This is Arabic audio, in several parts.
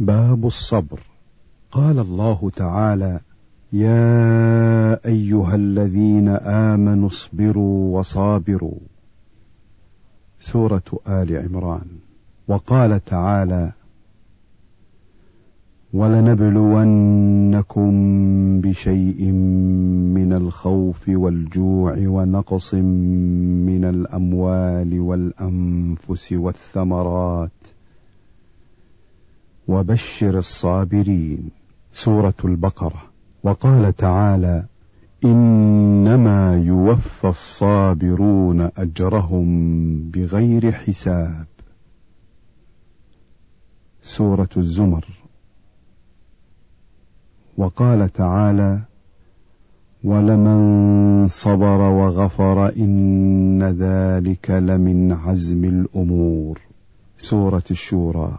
باب الصبر. قال الله تعالى يا أيها الذين آمنوا اصبروا وصابروا. سورة آل عمران. وقال تعالى ولنبلونكم بشيء من الخوف والجوع ونقص من الأموال والأنفس والثمرات. وبشر الصابرين. سورة البقرة. وقال تعالى إنما يوفى الصابرون أجرهم بغير حساب. سورة الزمر. وقال تعالى ولمن صبر وغفر إن ذلك لمن عزم الأمور. سورة الشورى.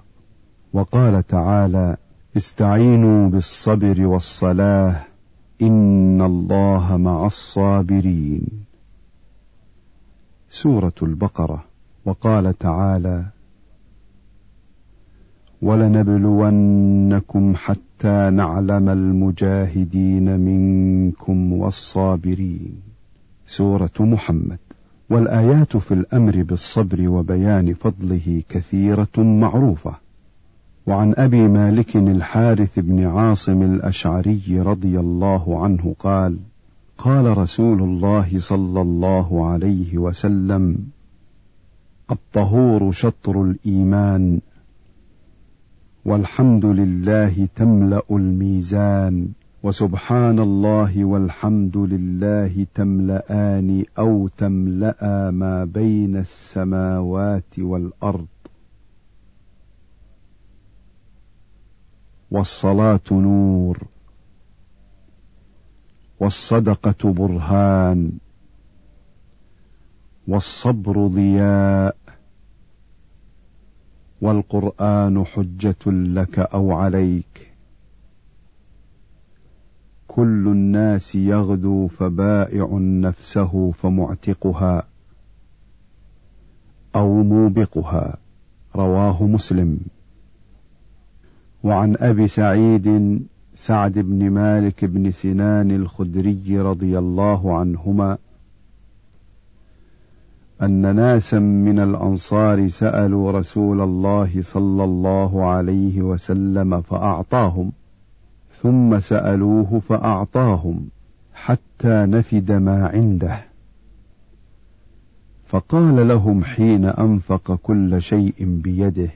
وقال تعالى استعينوا بالصبر والصلاة إن الله مع الصابرين. سورة البقرة. وقال تعالى ولنبلونكم حتى نعلم المجاهدين منكم والصابرين. سورة محمد. والآيات في الأمر بالصبر وبيان فضله كثيرة معروفة. وعن أبي مالك الحارث بن عاصم الأشعري رضي الله عنه قال قال رسول الله صلى الله عليه وسلم الطهور شطر الإيمان والحمد لله تملأ الميزان وسبحان الله والحمد لله تملأان أو تملأ ما بين السماوات والأرض. والصلاة نور والصدقة برهان والصبر ضياء والقرآن حجة لك أو عليك كل الناس يغدو فبائع نفسه فمعتقها أو موبقها رواه مسلم وعن أبي سعيد سعد بن مالك بن سنان الخدري رضي الله عنهما أن ناسا من الأنصار سألوا رسول الله صلى الله عليه وسلم فأعطاهم ثم سألوه فأعطاهم حتى نفد ما عنده. فقال لهم حين أنفق كل شيء بيده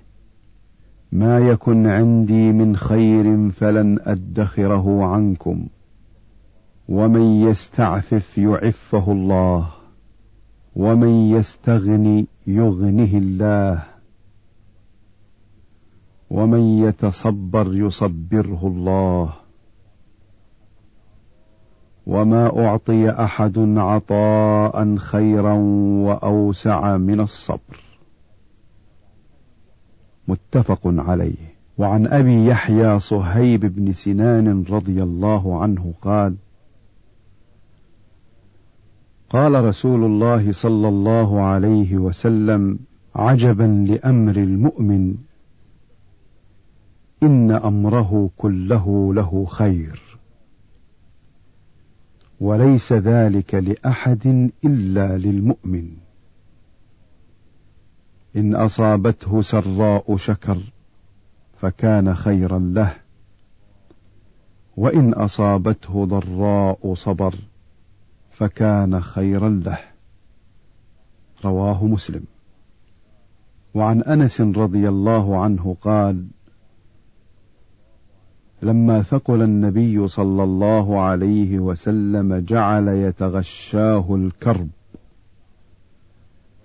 ما يكن عندي من خير فلن أدخره عنكم. ومن يستعفف يعفه الله. ومن يستغن يغنه الله. ومن يتصبر يصبره الله. وما أعطي أحد عطاء خيرا وأوسع من الصبر. متفق عليه. وعن أبي يحيى صهيب بن سنان رضي الله عنه قال قال رسول الله صلى الله عليه وسلم عجبا لأمر المؤمن إن أمره كله له خير وليس ذلك لأحد إلا للمؤمن. إن أصابته سراء شكر فكان خيرا له وإن أصابته ضراء صبر فكان خيرا له. رواه مسلم. وعن أنس رضي الله عنه قال لما ثقل النبي صلى الله عليه وسلم جعل يتغشاه الكرب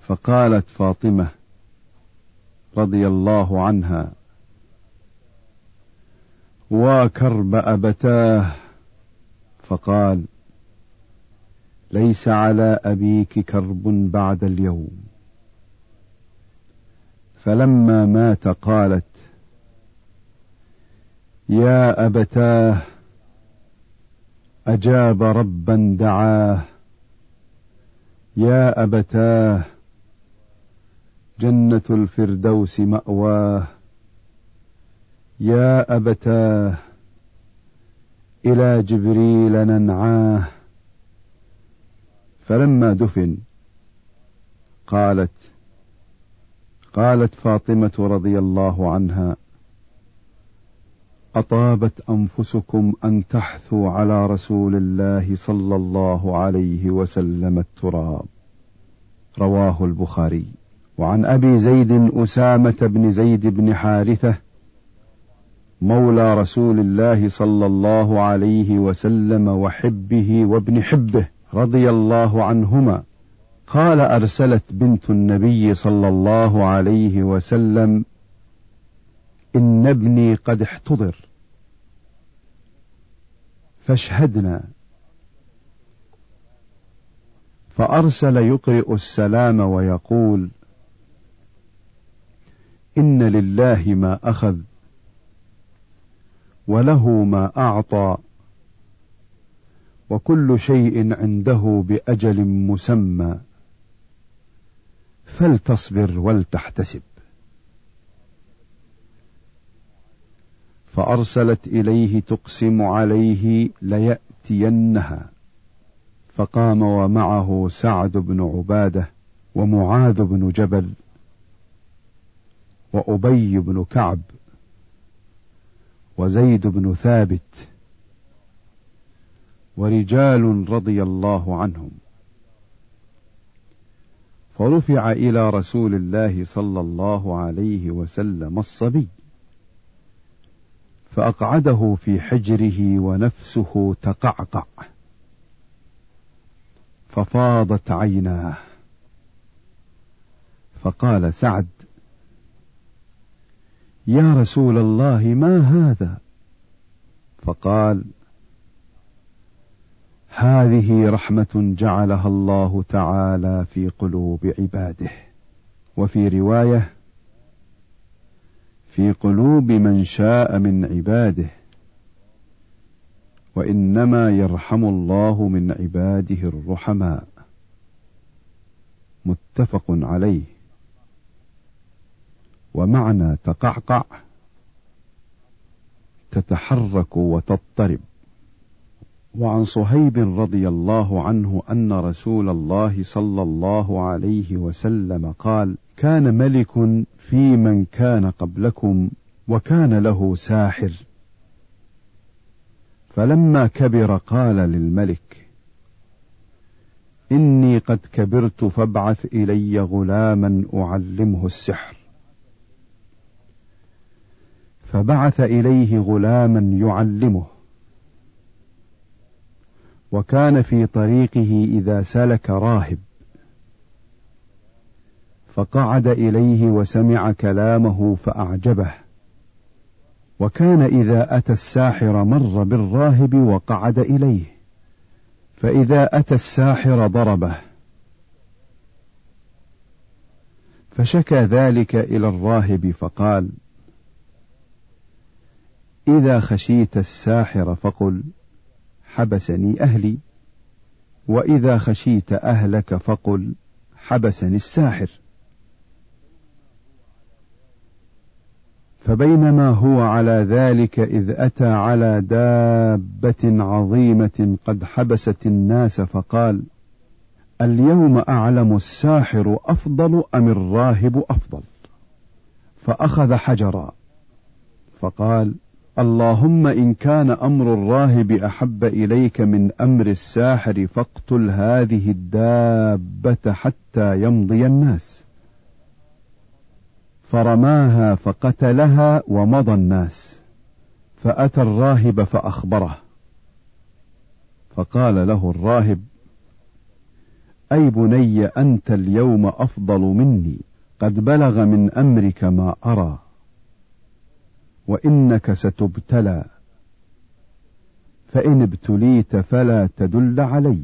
فقالت فاطمة رضي الله عنها. وكرب أبتاه فقال ليس على أبيك كرب بعد اليوم. فلما مات قالت يا أبتاه أجاب ربا دعاه. يا أبتاه جنة الفردوس مأواه. يا أبتاه إلى جبريل ننعاه. فلما دفن قالت قالت فاطمة رضي الله عنها أطابت أنفسكم أن تحثوا على رسول الله صلى الله عليه وسلم التراب. رواه البخاري. وعن أبي زيد أسامة بن زيد بن حارثة مولى رسول الله صلى الله عليه وسلم وحبه وابن حبه رضي الله عنهما قال أرسلت بنت النبي صلى الله عليه وسلم إن ابني قد احتضر فاشهدنا فأرسل يقرئ السلام ويقول إن لله ما أخذ وله ما أعطى وكل شيء عنده بأجل مسمى فلتصبر ولتحتسب. فأرسلت إليه تقسم عليه ليأتينها فقام ومعه سعد بن عبادة ومعاذ بن جبل وأبي بن كعب وزيد بن ثابت ورجال رضي الله عنهم. فرفع إلى رسول الله صلى الله عليه وسلم الصبي فأقعده في حجره ونفسه تقعقع. ففاضت عيناه. فقال سعد يا رسول الله ما هذا؟ فقال هذه رحمة جعلها الله تعالى في قلوب عباده وفي رواية في قلوب من شاء من عباده وإنما يرحم الله من عباده الرحماء. متفق عليه. ومعنى تقعقع تتحرك وتضطرب. وعن صهيب رضي الله عنه أن رسول الله صلى الله عليه وسلم قال كان ملك في من كان قبلكم وكان له ساحر. فلما كبر قال للملك إني قد كبرت فابعث إلي غلاما أعلمه السحر. فبعث إليه غلاما يعلمه. وكان في طريقه إذا سلك راهب. فقعد إليه وسمع كلامه فأعجبه. وكان إذا أتى الساحر مر بالراهب وقعد إليه. فإذا أتى الساحر ضربه. فشكى ذلك إلى الراهب فقال إذا خشيت الساحر فقل حبسني أهلي. وإذا خشيت أهلك فقل حبسني الساحر. فبينما هو على ذلك إذ أتى على دابة عظيمة قد حبست الناس فقال اليوم أعلم الساحر أفضل أم الراهب أفضل؟ فأخذ حجرا فقال اللهم إن كان أمر الراهب أحب إليك من أمر الساحر فاقتل هذه الدابة حتى يمضي الناس. فرماها فقتلها ومضى الناس. فأتى الراهب فأخبره. فقال له الراهب أي بني أنت اليوم أفضل مني؟ قد بلغ من أمرك ما أرى. وإنك ستبتلى. فإن ابتليت فلا تدل علي.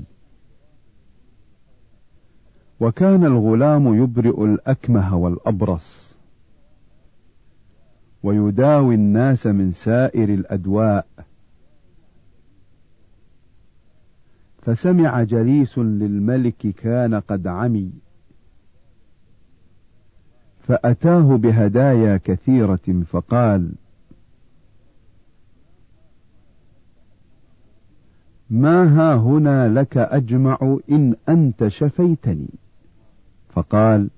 وكان الغلام يبرئ الأكمه والأبرص. ويداوي الناس من سائر الأدواء. فسمع جليس للملك كان قد عمي. فأتاه بهدايا كثيرة فقال ما ها هنا لك أجمع إن أنت شفيتني. فقال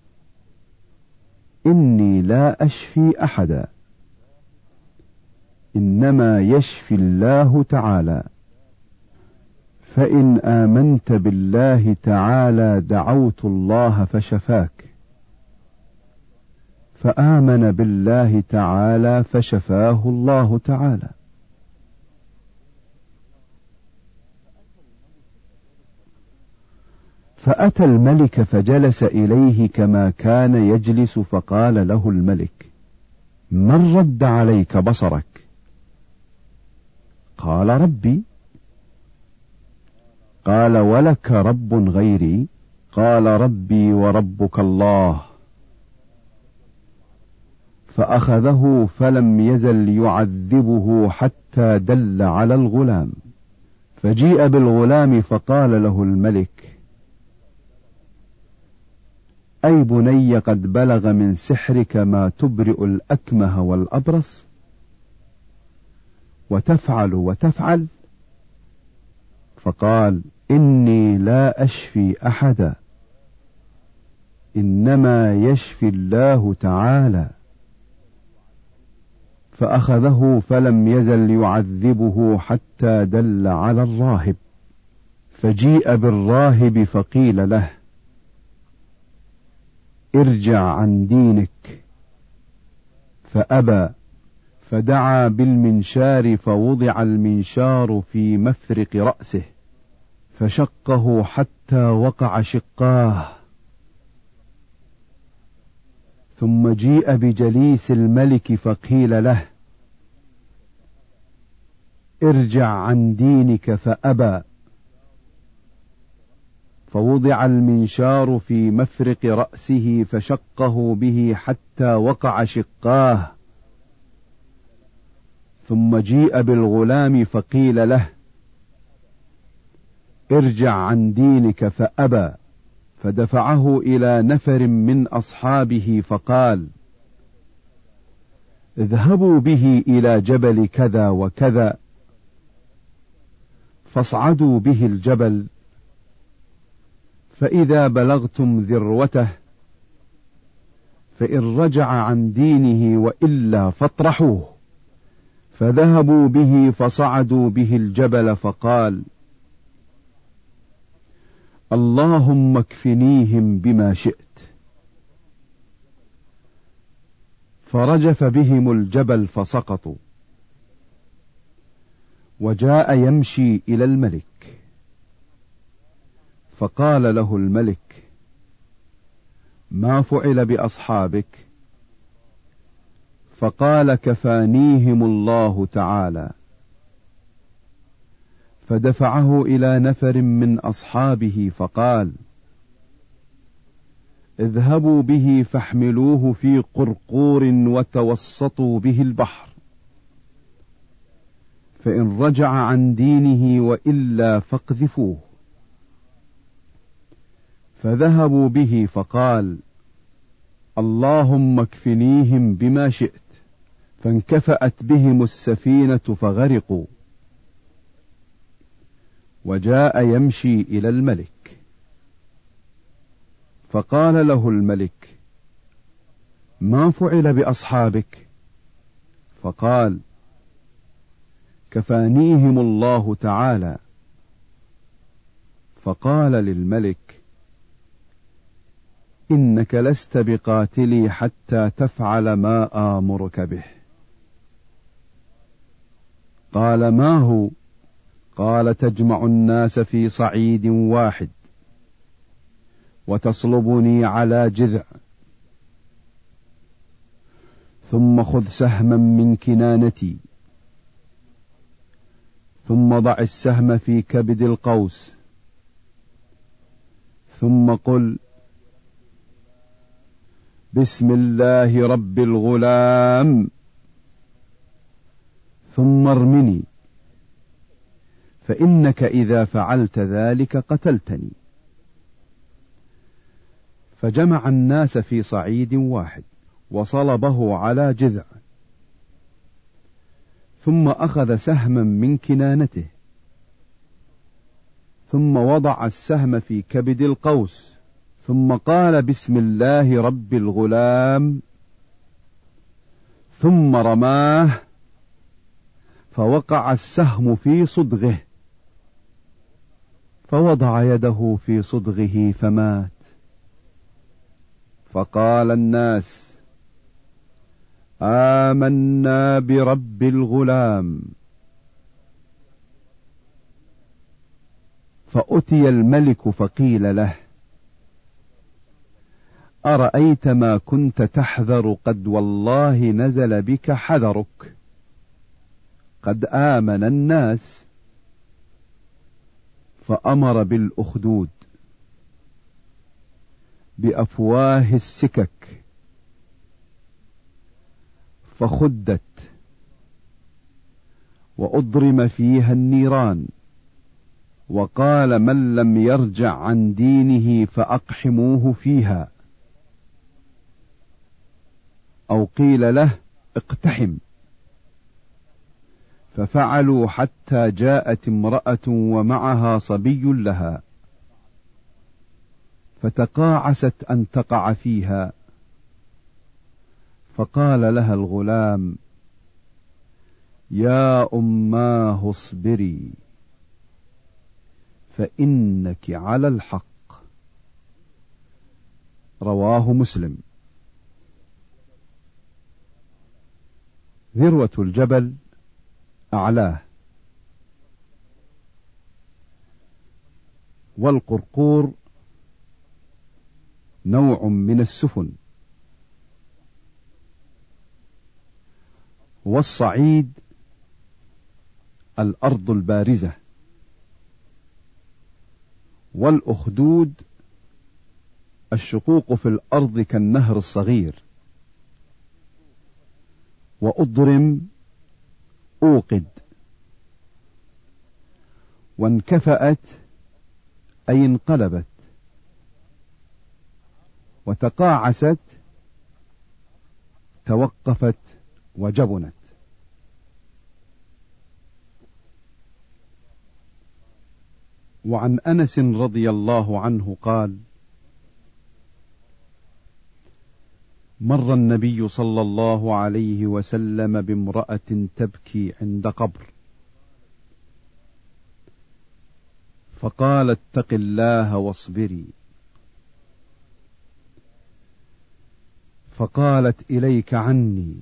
إني لا أشفي أحدا. إنما يشفي الله تعالى. فإن آمنت بالله تعالى دعوت الله فشفاك. فآمن بالله تعالى فشفاه الله تعالى. فأتى الملك فجلس إليه كما كان يجلس فقال له الملك من رد عليك بصرك؟ قال ربي. قال ولك رب غيري؟ قال ربي وربك الله. فأخذه فلم يزل يعذبه حتى دل على الغلام فجيء بالغلام فقال له الملك أي بني قد بلغ من سحرك ما تبرئ الأكمه والأبرص؟ وتفعل وتفعل؟ فقال إني لا أشفي أحدا. إنما يشفي الله تعالى. فأخذه فلم يزل يعذبه حتى دل على الراهب. فجيء بالراهب فقيل له ارجع عن دينك. فأبى فدعا بالمنشار فوضع المنشار في مفرق رأسه فشقه حتى وقع شقاه. ثم جيء بجليس الملك فقيل له ارجع عن دينك فأبى. فوضع المنشار في مفرق رأسه فشقه به حتى وقع شقاه. ثم جيء بالغلام فقيل له ارجع عن دينك فأبى. فدفعه إلى نفر من أصحابه فقال اذهبوا به إلى جبل كذا وكذا. فاصعدوا به الجبل فإذا بلغتم ذروته فإن رجع عن دينه وإلا فاطرحوه. فذهبوا به فصعدوا به الجبل فقال اللهم اكفنيهم بما شئت. فرجف بهم الجبل فسقطوا. وجاء يمشي إلى الملك. فقال له الملك ما فعل بأصحابك؟ فقال كفانيهم الله تعالى. فدفعه إلى نفر من أصحابه فقال اذهبوا به فاحملوه في قرقور وتوسطوا به البحر فإن رجع عن دينه وإلا فاقذفوه. فذهبوا به فقال اللهم اكفنيهم بما شئت. فانكفأت بهم السفينة فغرقوا. وجاء يمشي إلى الملك. فقال له الملك ما فعل بأصحابك؟ فقال كفانيهم الله تعالى. فقال للملك إنك لست بقاتلي حتى تفعل ما آمرك به. قال ما هو؟ قال تجمع الناس في صعيد واحد وتصلبني على جذع. ثم خذ سهما من كنانتي. ثم ضع السهم في كبد القوس. ثم قل بسم الله رب الغلام. ثم ارمني. فإنك إذا فعلت ذلك قتلتني. فجمع الناس في صعيد واحد وصلبه على جذع. ثم أخذ سهما من كنانته. ثم وضع السهم في كبد القوس. ثم قال بسم الله رب الغلام. ثم رماه. فوقع السهم في صدغه. فوضع يده في صدغه فمات. فقال الناس آمنا برب الغلام. فأتي الملك فقيل له أرأيت ما كنت تحذر قد والله نزل بك حذرك. قد آمن الناس فأمر بالأخدود بأفواه السكك فخدت وأضرم فيها النيران وقال من لم يرجع عن دينه فأقحموه فيها. أو قيل له اقتحم. ففعلوا حتى جاءت امرأة ومعها صبي لها. فتقاعست أن تقع فيها. فقال لها الغلام يا اماه اصبري فإنك على الحق. رواه مسلم. ذروة الجبل أعلاه. والقرقور نوع من السفن. والصعيد الأرض البارزة. والأخدود الشقوق في الأرض كالنهر الصغير. وأضرم أوقد. وانكفأت أي انقلبت. وتقاعست توقفت وجبنت. وعن أنس رضي الله عنه قال مر النبي صلى الله عليه وسلم بامرأة تبكي عند قبر. فقال اتق الله واصبري. فقالت إليك عني.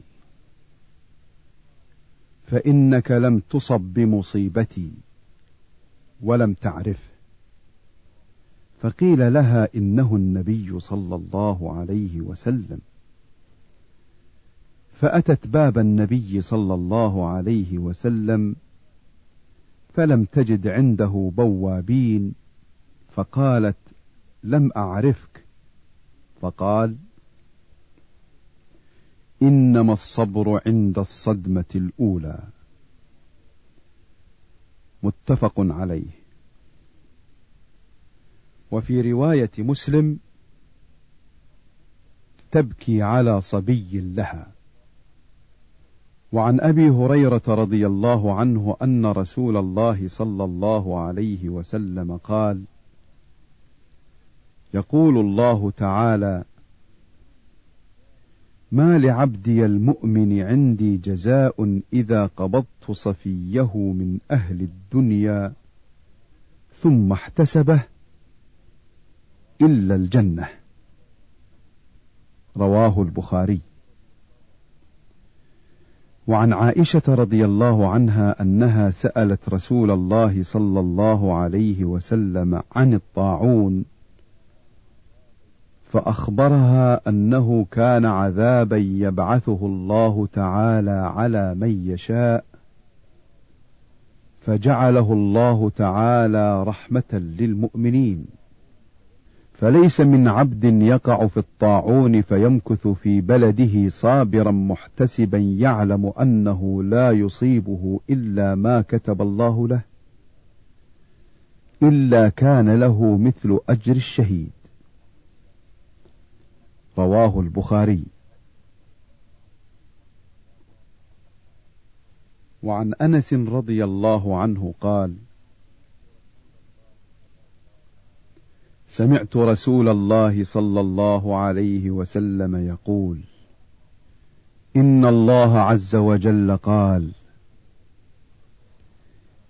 فإنك لم تصب بمصيبتي ولم تعرفه فقيل لها إنه النبي صلى الله عليه وسلم. فأتت باب النبي صلى الله عليه وسلم فلم تجد عنده بوابين فقالت لم أعرفك. فقال إنما الصبر عند الصدمة الأولى. متفق عليه. وفي رواية مسلم تبكي على صبي لها. وعن أبي هريرة رضي الله عنه أن رسول الله صلى الله عليه وسلم قال يقول الله تعالى ما لعبدي المؤمن عندي جزاء إذا قبضت صفيه من أهل الدنيا ثم احتسبه إلا الجنة رواه البخاري. وعن عائشة رضي الله عنها أنها سألت رسول الله صلى الله عليه وسلم عن الطاعون فأخبرها أنه كان عذابا يبعثه الله تعالى على من يشاء فجعله الله تعالى رحمة للمؤمنين. فليس من عبد يقع في الطاعون فيمكث في بلده صابرا محتسبا يعلم أنه لا يصيبه إلا ما كتب الله له إلا كان له مثل أجر الشهيد. رواه البخاري. وعن أنس رضي الله عنه قال سمعت رسول الله صلى الله عليه وسلم يقول إن الله عز وجل قال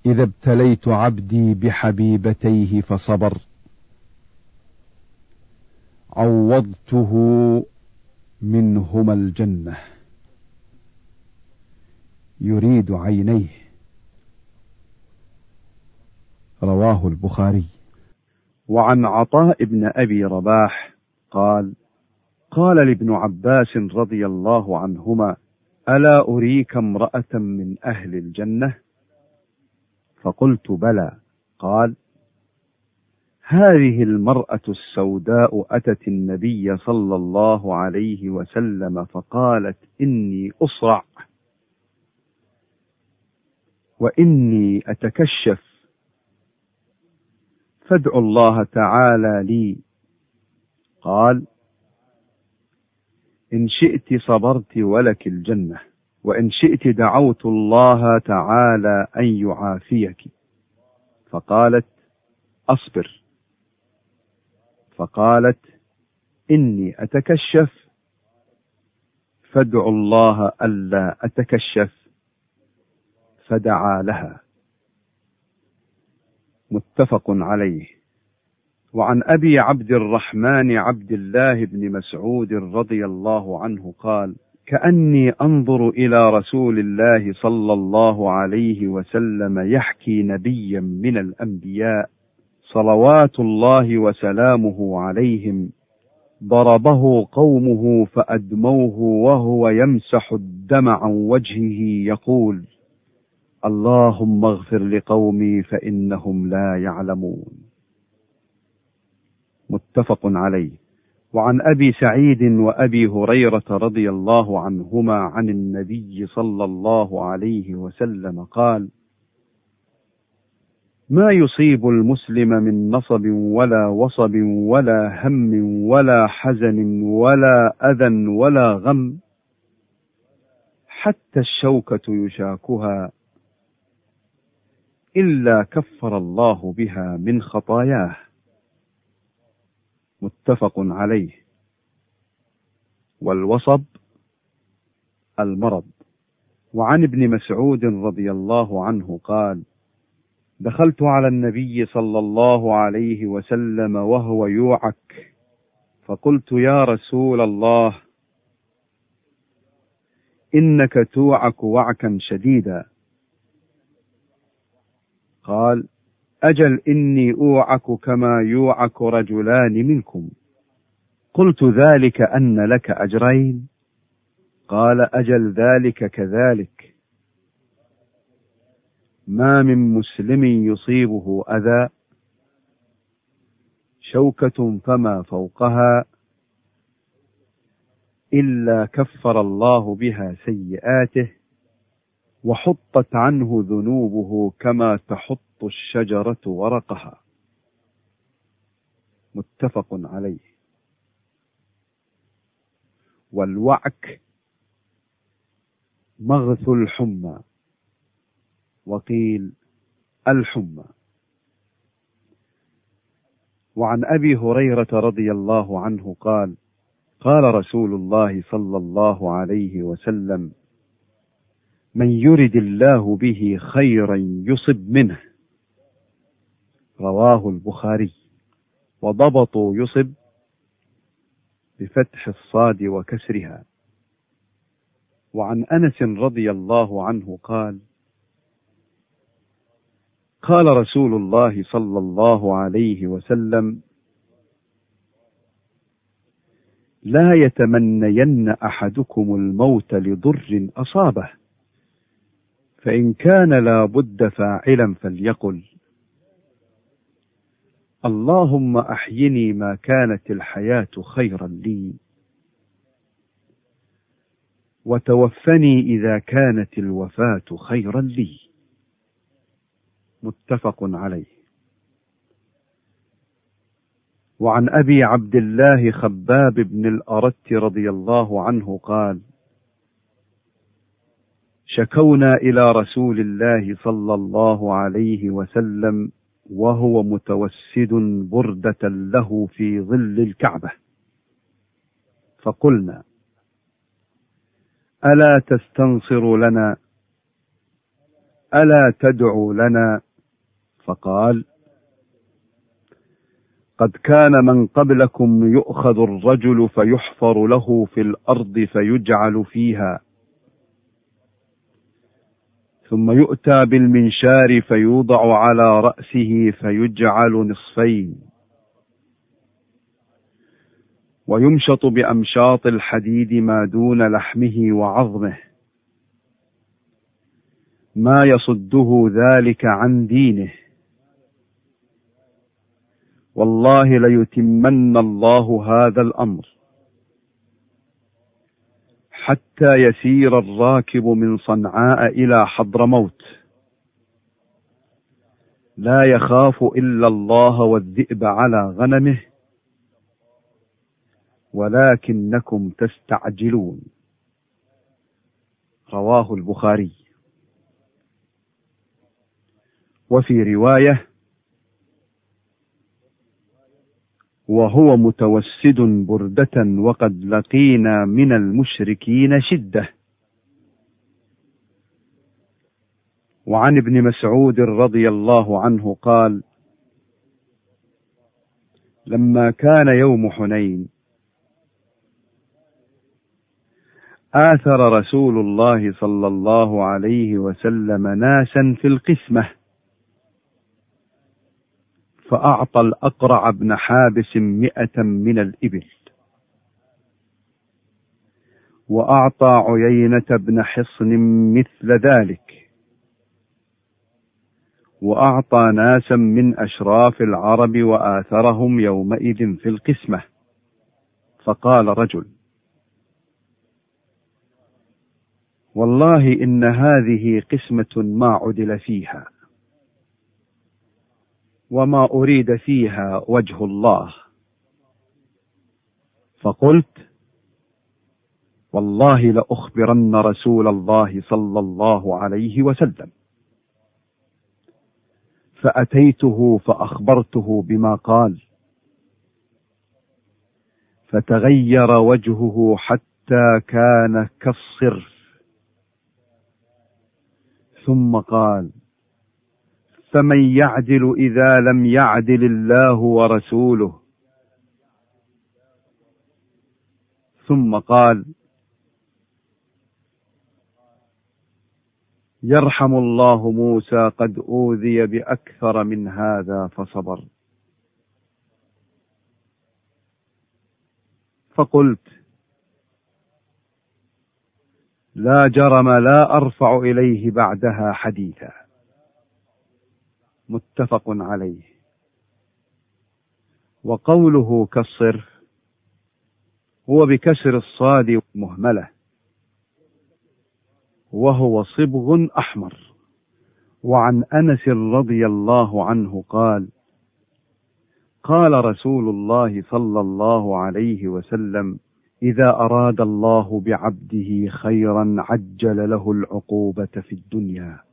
إذا ابتليت عبدي بحبيبتيه فصبر عوضته منهما الجنة. يريد عينيه. رواه البخاري. وعن عطاء بن أبي رباح قال قال لابن عباس رضي الله عنهما ألا أريك امرأة من أهل الجنة؟ فقلت بلى. قال هذه المرأة السوداء أتت النبي صلى الله عليه وسلم فقالت إني اصرع وإني أتكشف فادعوا الله تعالى لي. قال إن شئت صبرت ولك الجنة وإن شئت دعوت الله تعالى أن يعافيك. فقالت أصبر. فقالت إني أتكشف. فادعوا الله ألا أتكشف. فدعا لها. متفق عليه. وعن أبي عبد الرحمن عبد الله بن مسعود رضي الله عنه قال كأني أنظر إلى رسول الله صلى الله عليه وسلم يحكي نبيا من الأنبياء صلوات الله وسلامه عليهم ضربه قومه فأدموه وهو يمسح الدم عن وجهه يقول اللهم اغفر لقومي فإنهم لا يعلمون. متفق عليه. وعن أبي سعيد وأبي هريرة رضي الله عنهما عن النبي صلى الله عليه وسلم قال ما يصيب المسلم من نصب ولا وصب ولا هم ولا حزن ولا أذى ولا غم حتى الشوكة يشاكها إلا كفر الله بها من خطاياه. متفق عليه. والوصب المرض. وعن ابن مسعود رضي الله عنه قال دخلت على النبي صلى الله عليه وسلم وهو يوعك. فقلت يا رسول الله إنك توعك وعكا شديدا. قال أجل إني أوعك كما يوعك رجلان منكم. قلت ذلك أن لك أجرين. قال أجل ذلك كذلك. ما من مسلم يصيبه أذى. شوكة فما فوقها. إلا كفر الله بها سيئاته. وحطت عنه ذنوبه كما تحط الشجرة ورقها. متفق عليه. والوعك مغث الحمى. وقيل الحمى. وعن أبي هريرة رضي الله عنه قال قال رسول الله صلى الله عليه وسلم من يرد الله به خيرا يصب منه. رواه البخاري. وضبطوا يصب بفتح الصاد وكسرها. وعن أنس رضي الله عنه قال قال رسول الله صلى الله عليه وسلم لا يتمنين أحدكم الموت لضر أصابه. فإن كان لا بد فاعلا فليقل. اللهم أحيني ما كانت الحياة خيرا لي. وتوفني إذا كانت الوفاة خيرا لي. متفق عليه. وعن أبي عبد الله خباب بن الأرت رضي الله عنه قال شكونا إلى رسول الله صلى الله عليه وسلم وهو متوسد بردة له في ظل الكعبة. فقلنا ألا تستنصر لنا؟ ألا تدعو لنا؟ فقال قد كان من قبلكم يؤخذ الرجل فيحفر له في الأرض فيجعل فيها ثم يؤتى بالمنشار فيوضع على رأسه فيجعل نصفين. ويمشط بأمشاط الحديد ما دون لحمه وعظمه. ما يصده ذلك عن دينه. والله ليتمن الله هذا الأمر. حتى يسير الراكب من صنعاء إلى حضرموت. لا يخاف إلا الله والذئب على غنمه ولكنكم تستعجلون. رواه البخاري. وفي رواية وهو متوسد بردة وقد لقينا من المشركين شدة. وعن ابن مسعود رضي الله عنه قال لما كان يوم حنين آثر رسول الله صلى الله عليه وسلم ناسا في القسمة. فأعطى الأقرع بن حابس مئة من الإبل. وأعطى عيينة بن حصن مثل ذلك. وأعطى ناسا من أشراف العرب وآثرهم يومئذ في القسمة. فقال رجل والله إن هذه قسمة ما عدل فيها. وما أريد فيها وجه الله. فقلت والله لأخبرن رسول الله صلى الله عليه وسلم. فأتيته فأخبرته بما قال. فتغير وجهه حتى كان كالصرف. ثم قال فمن يعدل إذا لم يعدل الله ورسوله. ثم قال يرحم الله موسى قد أوذي بأكثر من هذا فصبر. فقلت لا جرم لا أرفع إليه بعدها حديثا. متفق عليه. وقوله كالصرف هو بكسر الصاد مهملة. وهو صبغ أحمر. وعن أنس رضي الله عنه قال قال رسول الله صلى الله عليه وسلم إذا أراد الله بعبده خيرا عجل له العقوبة في الدنيا.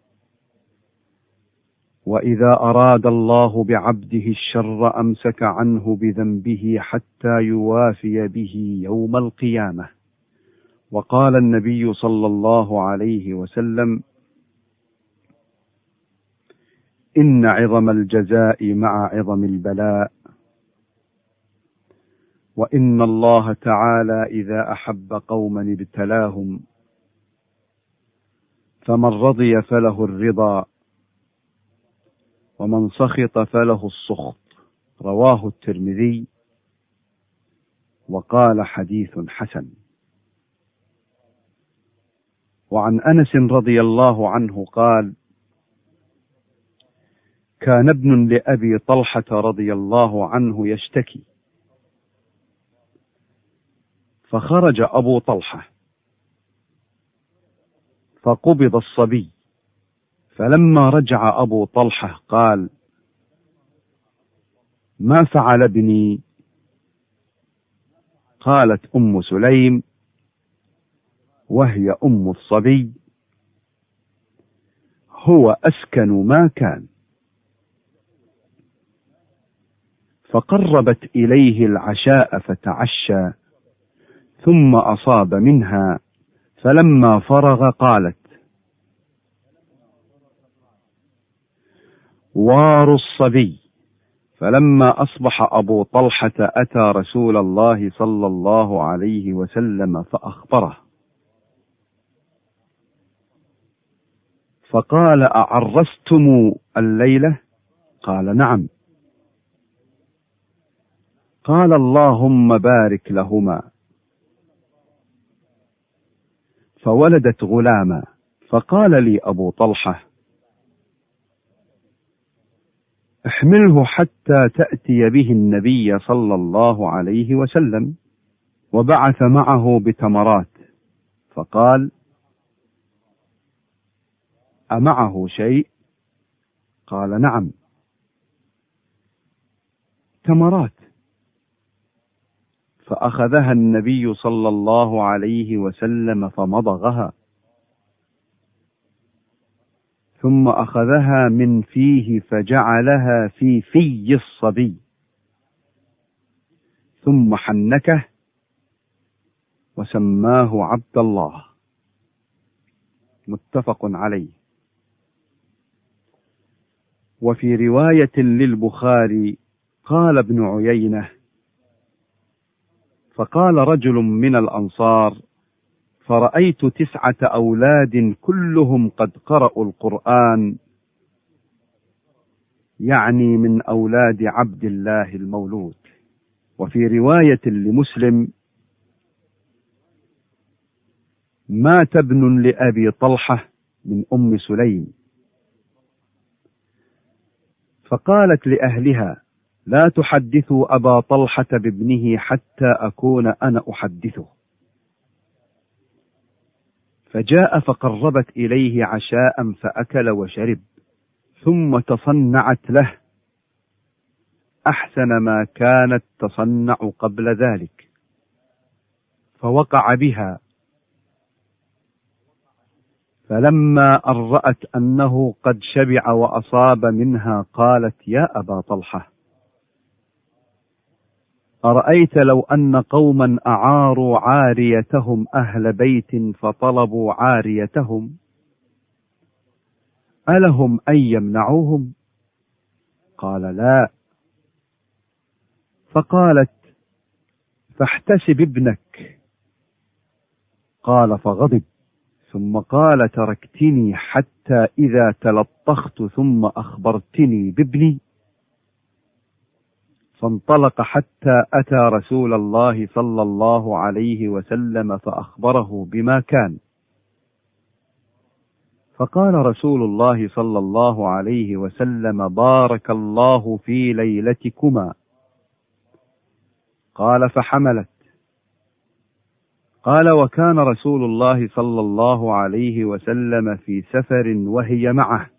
وإذا أراد الله بعبده الشر أمسك عنه بذنبه حتى يوافي به يوم القيامة. وقال النبي صلى الله عليه وسلم إن عظم الجزاء مع عظم البلاء. وإن الله تعالى إذا أحب قوما ابتلاهم. فمن رضي فله الرضا. ومن سخط فله السخط. رواه الترمذي وقال حديث حسن. وعن أنس رضي الله عنه قال كان ابن لأبي طلحة رضي الله عنه يشتكي. فخرج أبو طلحة. فقبض الصبي. فلما رجع أبو طلحة قال ما فعل ابني؟ قالت أم سليم وهي أم الصبي هو أسكن ما كان. فقربت إليه العشاء فتعشى ثم أصاب منها فلما فرغ قالت وار الصبي. فلما أصبح أبو طلحة أتى رسول الله صلى الله عليه وسلم فأخبره. فقال أعرستم الليلة؟ قال نعم. قال اللهم بارك لهما. فولدت غلاما. فقال لي أبو طلحة احمله حتى تأتي به النبي صلى الله عليه وسلم وبعث معه بتمرات. فقال أمعه شيء؟ قال نعم. تمرات. فأخذها النبي صلى الله عليه وسلم فمضغها. ثم أخذها من فيه فجعلها في في الصبي. ثم حنكه وسماه عبد الله. متفق عليه. وفي رواية للبخاري قال ابن عيينة فقال رجل من الأنصار فرأيت تسعة أولاد كلهم قد قرأوا القرآن يعني من أولاد عبد الله المولود. وفي رواية لمسلم مات ابن لأبي طلحة من أم سليم. فقالت لأهلها لا تحدثوا أبا طلحة بابنه حتى أكون أنا أحدثه. فجاء فقربت إليه عشاء فأكل وشرب ثم تصنعت له. أحسن ما كانت تصنع قبل ذلك. فوقع بها. فلما أن رأت أنه قد شبع وأصاب منها قالت يا أبا طلحة أرأيت لو أن قوما أعاروا عاريتهم أهل بيت فطلبوا عاريتهم؟ ألهم أن يمنعوهم؟ قال لا. فقالت فاحتسب ابنك. قال فغضب. ثم قال تركتني حتى إذا تلطخت ثم أخبرتني بابني. فانطلق حتى أتى رسول الله صلى الله عليه وسلم فأخبره بما كان. فقال رسول الله صلى الله عليه وسلم بارك الله في ليلتكما. قال فحملت. قال وكان رسول الله صلى الله عليه وسلم في سفر وهي معه.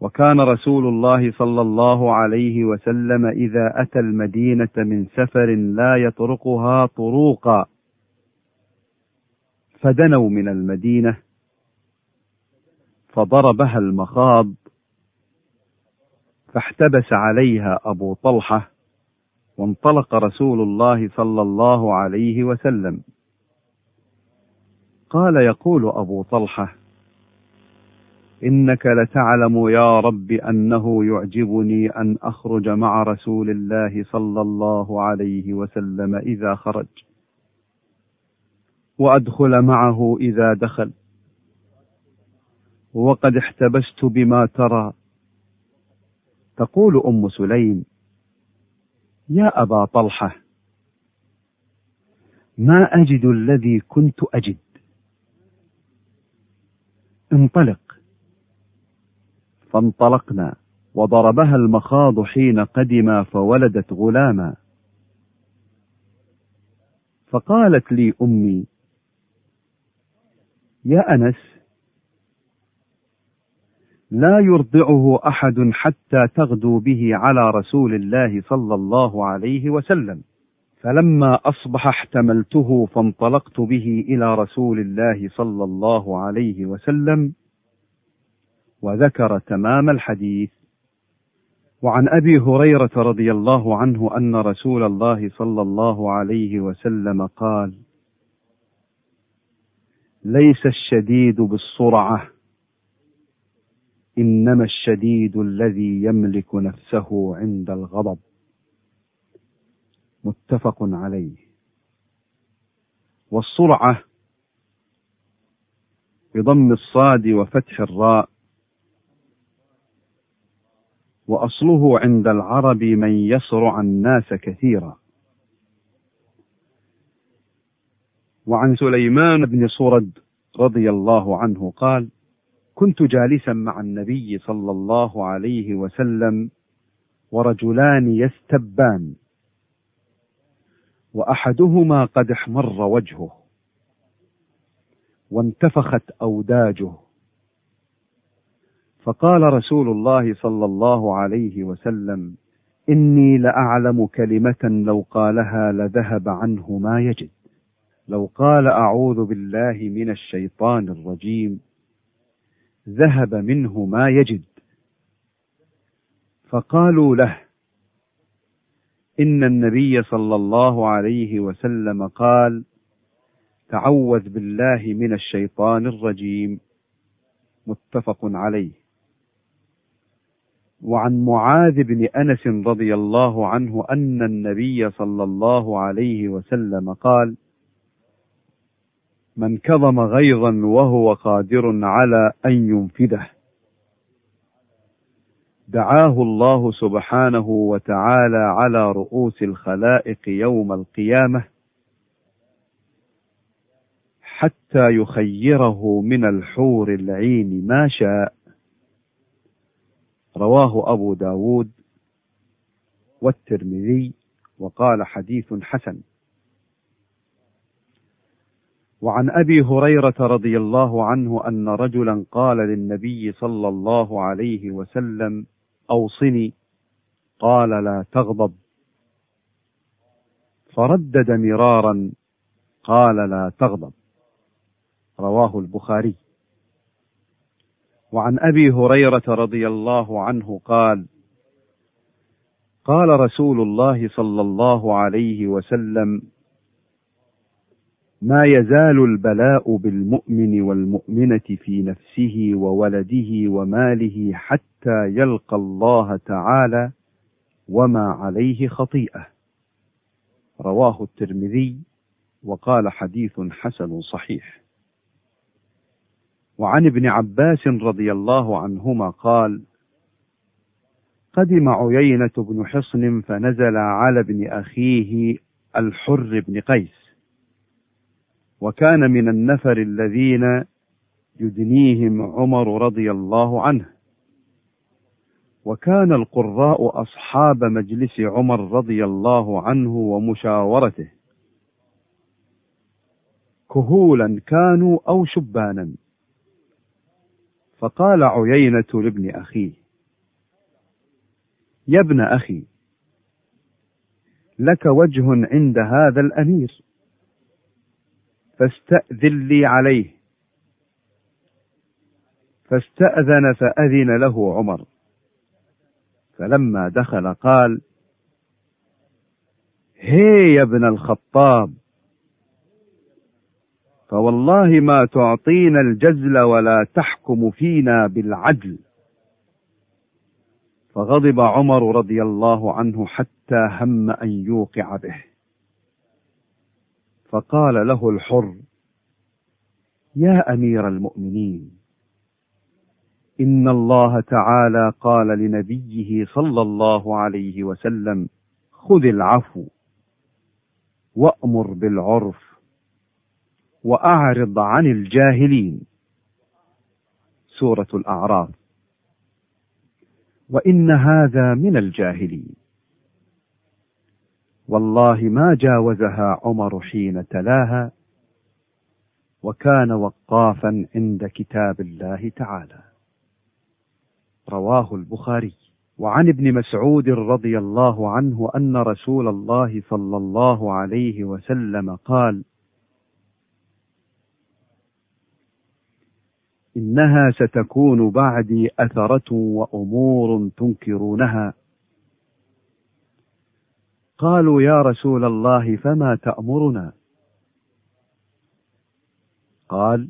وكان رسول الله صلى الله عليه وسلم إذا أتى المدينة من سفر لا يطرقها طروقا. فدنوا من المدينة فضربها المخاض فاحتبس عليها أبو طلحة وانطلق رسول الله صلى الله عليه وسلم. قال يقول أبو طلحة إنك لتعلم يا رب أنه يعجبني أن أخرج مع رسول الله صلى الله عليه وسلم إذا خرج. وأدخل معه إذا دخل. وقد احتبست بما ترى. تقول أم سليم يا أبا طلحة ما أجد الذي كنت أجد. انطلق. فانطلقنا وضربها المخاض حين قدما فولدت غلاما. فقالت لي أمي يا أنس لا يرضعه أحد حتى تغدو به على رسول الله صلى الله عليه وسلم. فلما أصبح احتملته فانطلقت به إلى رسول الله صلى الله عليه وسلم وذكر تمام الحديث. وعن أبي هريرة رضي الله عنه أن رسول الله صلى الله عليه وسلم قال ليس الشديد بالسرعة إنما الشديد الذي يملك نفسه عند الغضب. متفق عليه. والسرعة بضم الصاد وفتح الراء وأصله عند العرب من يصرع الناس كثيرا. وعن سليمان بن صرد رضي الله عنه قال كنت جالسا مع النبي صلى الله عليه وسلم ورجلان يستبان وأحدهما قد احمر وجهه وانتفخت أوداجه. فقال رسول الله صلى الله عليه وسلم إني لأعلم كلمة لو قالها لذهب عنه ما يجد. لو قال أعوذ بالله من الشيطان الرجيم ذهب منه ما يجد. فقالوا له إن النبي صلى الله عليه وسلم قال تعوذ بالله من الشيطان الرجيم. متفق عليه. وعن معاذ بن أنس رضي الله عنه أن النبي صلى الله عليه وسلم قال من كظم غيظا وهو قادر على أن ينفذه دعاه الله سبحانه وتعالى على رؤوس الخلائق يوم القيامة حتى يخيره من الحور العين ما شاء. رواه أبو داود والترمذي وقال حديث حسن. وعن أبي هريرة رضي الله عنه أن رجلا قال للنبي صلى الله عليه وسلم أوصني. قال لا تغضب. فردد مرارا قال لا تغضب. رواه البخاري. وعن أبي هريرة رضي الله عنه قال قال رسول الله صلى الله عليه وسلم ما يزال البلاء بالمؤمن والمؤمنة في نفسه وولده وماله حتى يلقى الله تعالى وما عليه خطيئة. رواه الترمذي وقال حديث حسن صحيح. وعن ابن عباس رضي الله عنهما قال قدم عيينة بن حصن فنزل على ابن أخيه الحر بن قيس وكان من النفر الذين يدنيهم عمر رضي الله عنه وكان القراء أصحاب مجلس عمر رضي الله عنه ومشاورته كهولا كانوا أو شبانا. فقال عيينة لابن أخيه يا ابن أخي لك وجه عند هذا الأمير فاستأذن لي عليه فاستأذن فأذن له عمر فلما دخل قال هي يا ابن الخطاب فوالله ما تعطينا الجزل ولا تحكم فينا بالعدل. فغضب عمر رضي الله عنه حتى هم أن يوقع به. فقال له الحر يا أمير المؤمنين إن الله تعالى قال لنبيه صلى الله عليه وسلم خذ العفو وأمر بالعرف وأعرض عن الجاهلين. سورة الأعراف. وإن هذا من الجاهلين. والله ما جاوزها عمر حين تلاها وكان وقافا عند كتاب الله تعالى. رواه البخاري. وعن ابن مسعود رضي الله عنه أن رسول الله صلى الله عليه وسلم قال إنها ستكون بعدي أثرة وأمور تنكرونها. قالوا يا رسول الله فما تأمرنا؟ قال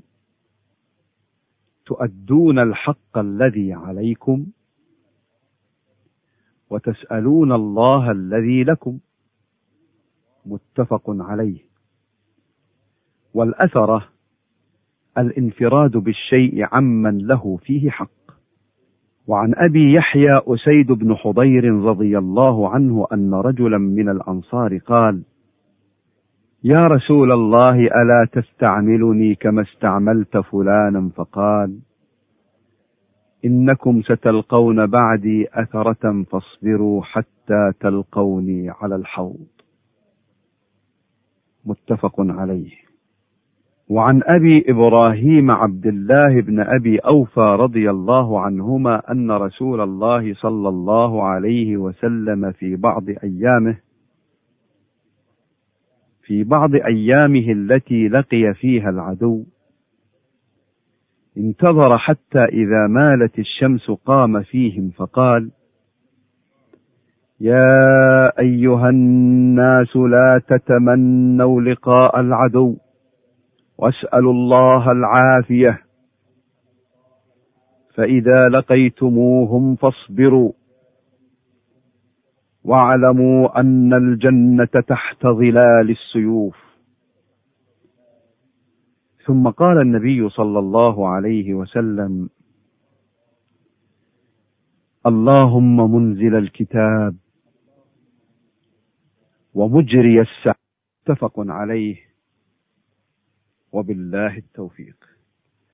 تؤدون الحق الذي عليكم وتسألون الله الذي لكم. متفق عليه. والأثرة الانفراد بالشيء عمن له فيه حق. وعن أبي يحيى أسيد بن حضير رضي الله عنه أن رجلا من الأنصار قال يا رسول الله ألا تستعملني كما استعملت فلانا؟ فقال إنكم ستلقون بعدي أثرة فاصبروا حتى تلقوني على الحوض. متفق عليه. وعن أبي إبراهيم عبد الله بن أبي أوفى رضي الله عنهما أن رسول الله صلى الله عليه وسلم في بعض أيامه في بعض أيامه التي لقي فيها العدو. انتظر حتى إذا مالت الشمس قام فيهم فقال يا أيها الناس لا تتمنوا لقاء العدو. واسألوا الله العافية. فإذا لقيتموهم فاصبروا. واعلموا أن الجنة تحت ظلال السيوف. ثم قال النبي صلى الله عليه وسلم اللهم منزل الكتاب ومجري السحاب متفق عليه. وبالله التوفيق.